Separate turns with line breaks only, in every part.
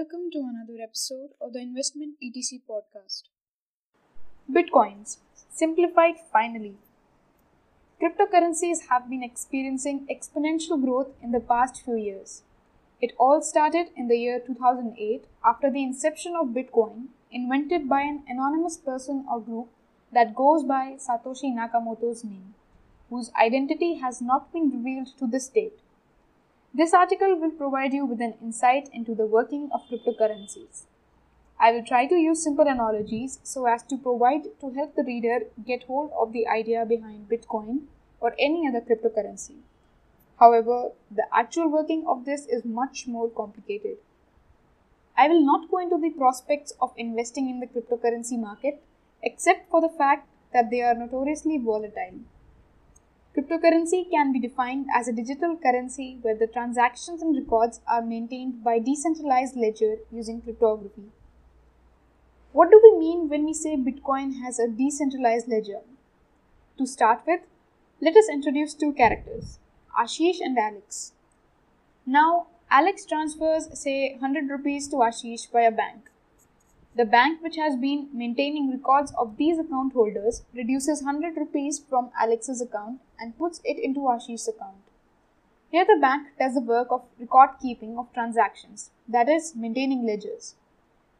Welcome to another episode of the Investment ETC podcast. Bitcoins simplified finally. Cryptocurrencies have been experiencing exponential growth in the past few years. It all started in the year 2008 after the inception of Bitcoin, invented by an anonymous person or group that goes by Satoshi Nakamoto's name, whose identity has not been revealed to this date. This article will provide you with an insight into the working of cryptocurrencies. I will try to use simple analogies so as to provide to help the reader get hold of the idea behind Bitcoin or any other cryptocurrency. However, the actual working of this is much more complicated. I will not go into the prospects of investing in the cryptocurrency market except for the fact that they are notoriously volatile. Cryptocurrency can be defined as a digital currency where the transactions and records are maintained by decentralized ledger using cryptography. What do we mean when we say Bitcoin has a decentralized ledger? To start with, let us introduce two characters, Ashish and Alex. Now, Alex transfers say 100 rupees to Ashish via bank. The bank, which has been maintaining records of these account holders, reduces 100 rupees from Alex's account and puts it into Ashish's account. Here, the bank does the work of record keeping of transactions, that is, maintaining ledgers.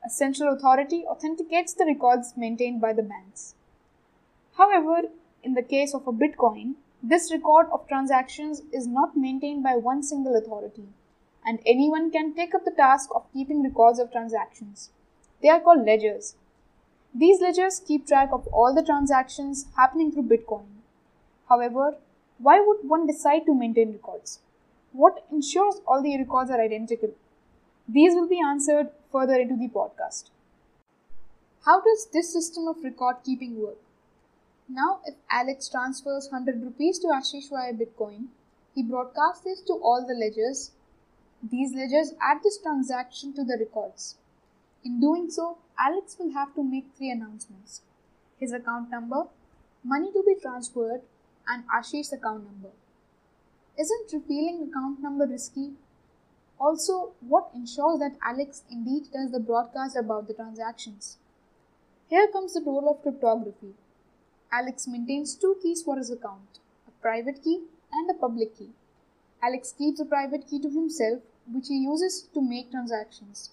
A central authority authenticates the records maintained by the banks. However, in the case of a Bitcoin, this record of transactions is not maintained by one single authority, and anyone can take up the task of keeping records of transactions. They are called ledgers. These ledgers keep track of all the transactions happening through Bitcoin. However, why would one decide to maintain records? What ensures all the records are identical? These will be answered further into the podcast. How does this system of record keeping work? Now, if Alex transfers 100 rupees to Ashish via Bitcoin, he broadcasts this to all the ledgers. These ledgers add this transaction to the records. In doing so, Alex will have to make three announcements his account number, money to be transferred, and Ashish's account number. Isn't revealing account number risky? Also, what ensures that Alex indeed does the broadcast about the transactions? Here comes the role of cryptography. Alex maintains two keys for his account a private key and a public key. Alex keeps a private key to himself, which he uses to make transactions.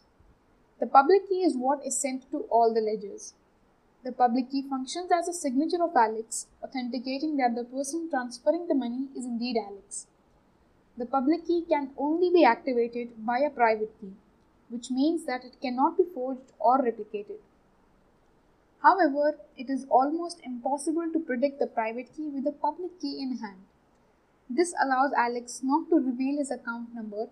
The public key is what is sent to all the ledgers. The public key functions as a signature of Alex, authenticating that the person transferring the money is indeed Alex. The public key can only be activated by a private key, which means that it cannot be forged or replicated. However, it is almost impossible to predict the private key with the public key in hand. This allows Alex not to reveal his account number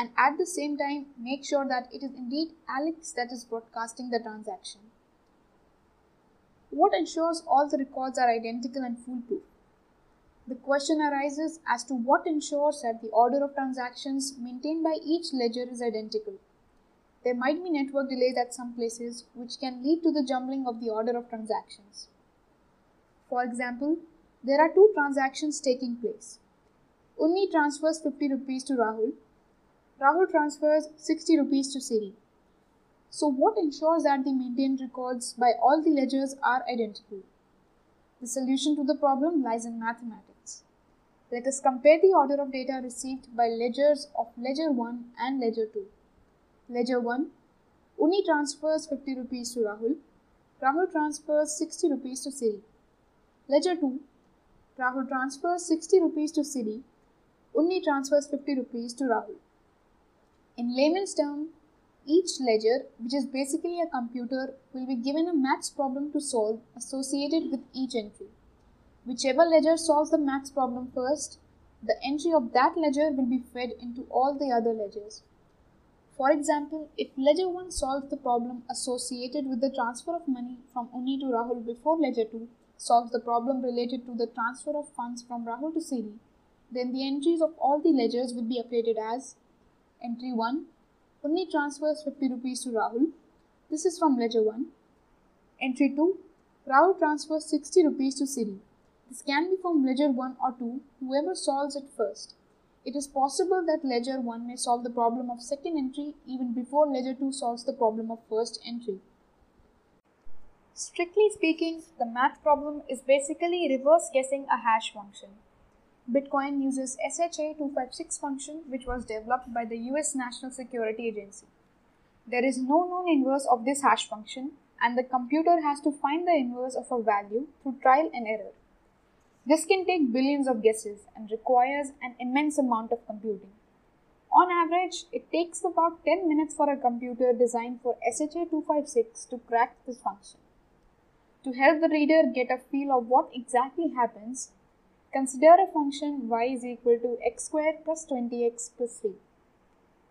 and at the same time make sure that it is indeed Alex that is broadcasting the transaction. What ensures all the records are identical and foolproof? The question arises as to what ensures that the order of transactions maintained by each ledger is identical. There might be network delays at some places which can lead to the jumbling of the order of transactions. For example, there are two transactions taking place. Unni transfers 50 rupees to Rahul Rahul transfers 60 rupees to Siri. So, what ensures that the maintained records by all the ledgers are identical? The solution to the problem lies in mathematics. Let us compare the order of data received by ledgers of ledger 1 and ledger 2. Ledger 1 Unni transfers 50 rupees to Rahul. Rahul transfers 60 rupees to Siri. Ledger 2 Rahul transfers 60 rupees to Siri. Unni transfers 50 rupees to Rahul. In layman's terms, each ledger, which is basically a computer, will be given a maths problem to solve associated with each entry. Whichever ledger solves the maths problem first, the entry of that ledger will be fed into all the other ledgers. For example, if ledger 1 solves the problem associated with the transfer of money from Unni to Rahul before ledger 2 solves the problem related to the transfer of funds from Rahul to Siri, then the entries of all the ledgers will be updated as Entry 1 Unni transfers 50 rupees to Rahul. This is from ledger 1. Entry 2 Rahul transfers 60 rupees to Siri. This can be from ledger 1 or 2, whoever solves it first. it is possible that ledger 1 may solve the problem of second entry even before ledger 2 solves the problem of first entry. Strictly speaking, the math problem is basically reverse guessing a hash function. Bitcoin uses SHA-256 function which was developed by the US National Security Agency. There is no known inverse of this hash function and the computer has to find the inverse of a value through trial and error. This can take billions of guesses and requires an immense amount of computing. On average, it takes about 10 minutes for a computer designed for SHA-256 to crack this function. To help the reader get a feel of what exactly happens, consider a function y is equal to x squared plus 20x plus 3.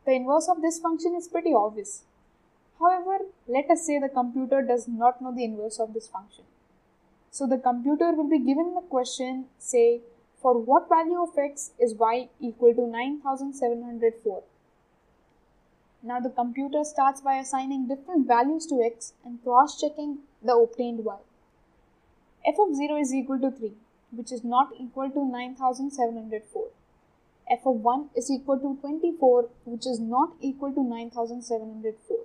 The inverse of this function is pretty obvious. However, let us say the computer does not know the inverse of this function. So the computer will be given the question, say, for what value of x is y equal to 9704? Now the computer starts by assigning different values to x and cross-checking the obtained y. f of 0 is equal to 3, which is not equal to 9704. f of 1 is equal to 24, which is not equal to 9704.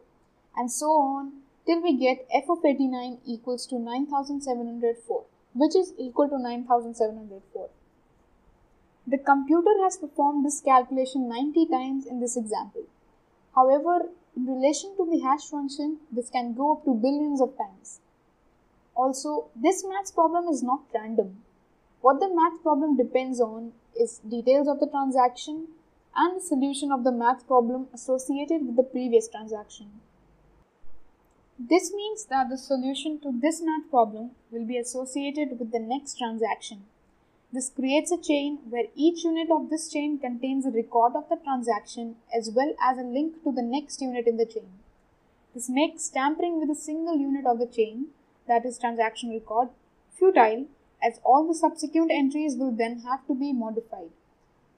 And so on till we get f of 89 equals to 9704, which is equal to 9704. The computer has performed this calculation 90 times in this example. However, in relation to the hash function, this can go up to billions of times. Also, this maths problem is not random. What the math problem depends on is details of the transaction and the solution of the math problem associated with the previous transaction. This means that the solution to this math problem will be associated with the next transaction. This creates a chain where each unit of this chain contains a record of the transaction as well as a link to the next unit in the chain. This makes tampering with a single unit of the chain, that is transaction record, futile as all the subsequent entries will then have to be modified.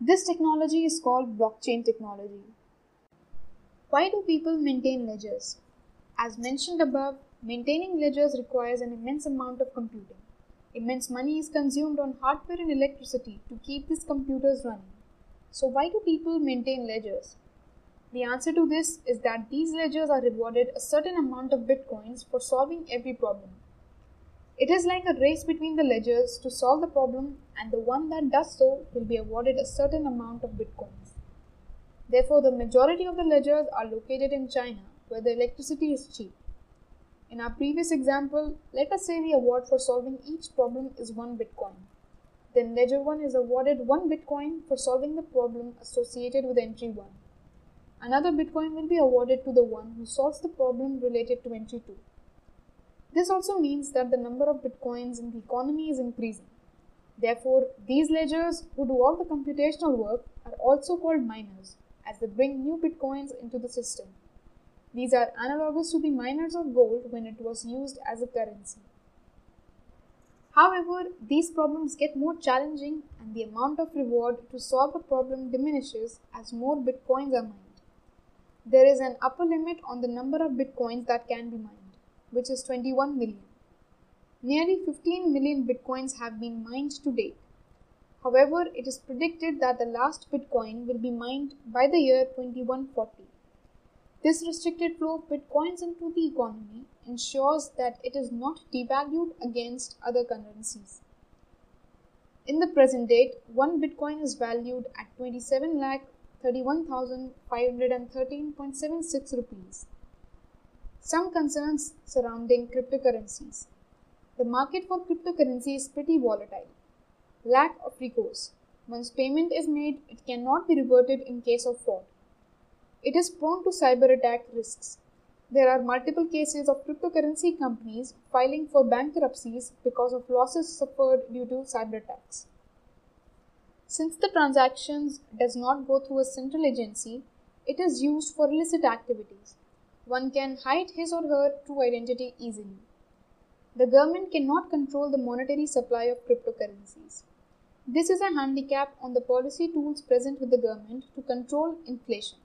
This technology is called blockchain technology. Why do people maintain ledgers? As mentioned above, maintaining ledgers requires an immense amount of computing. Immense money is consumed on hardware and electricity to keep these computers running. So, why do people maintain ledgers? The answer to this is that these ledgers are rewarded a certain amount of bitcoins for solving every problem. It is like a race between the ledgers to solve the problem, and the one that does so will be awarded a certain amount of bitcoins. Therefore, the majority of the ledgers are located in China, where the electricity is cheap. In our previous example, let us say the award for solving each problem is 1 Bitcoin. Then ledger 1 is awarded 1 Bitcoin for solving the problem associated with entry 1. Another Bitcoin will be awarded to the one who solves the problem related to entry 2. This also means that the number of Bitcoins in the economy is increasing. Therefore, these ledgers who do all the computational work are also called miners as they bring new Bitcoins into the system. These are analogous to the miners of gold when it was used as a currency. However, these problems get more challenging and the amount of reward to solve a problem diminishes as more bitcoins are mined. There is an upper limit on the number of bitcoins that can be mined, which is 21 million. Nearly 15 million bitcoins have been mined to date. However, it is predicted that the last bitcoin will be mined by the year 2140. This restricted flow of bitcoins into the economy ensures that it is not devalued against other currencies. In the present date, one bitcoin is valued at 27 lakh 31,513.76 rupees. Some concerns surrounding cryptocurrencies. The market for cryptocurrency is pretty volatile. Lack of recourse. Once payment is made, it cannot be reverted in case of fraud. It is prone to cyber attack risks. There are multiple cases of cryptocurrency companies filing for bankruptcies because of losses suffered due to cyber attacks. Since the transactions does not go through a central agency, it is used for illicit activities. One can hide his or her true identity easily. The government cannot control the monetary supply of cryptocurrencies. This is a handicap on the policy tools present with the government to control inflation.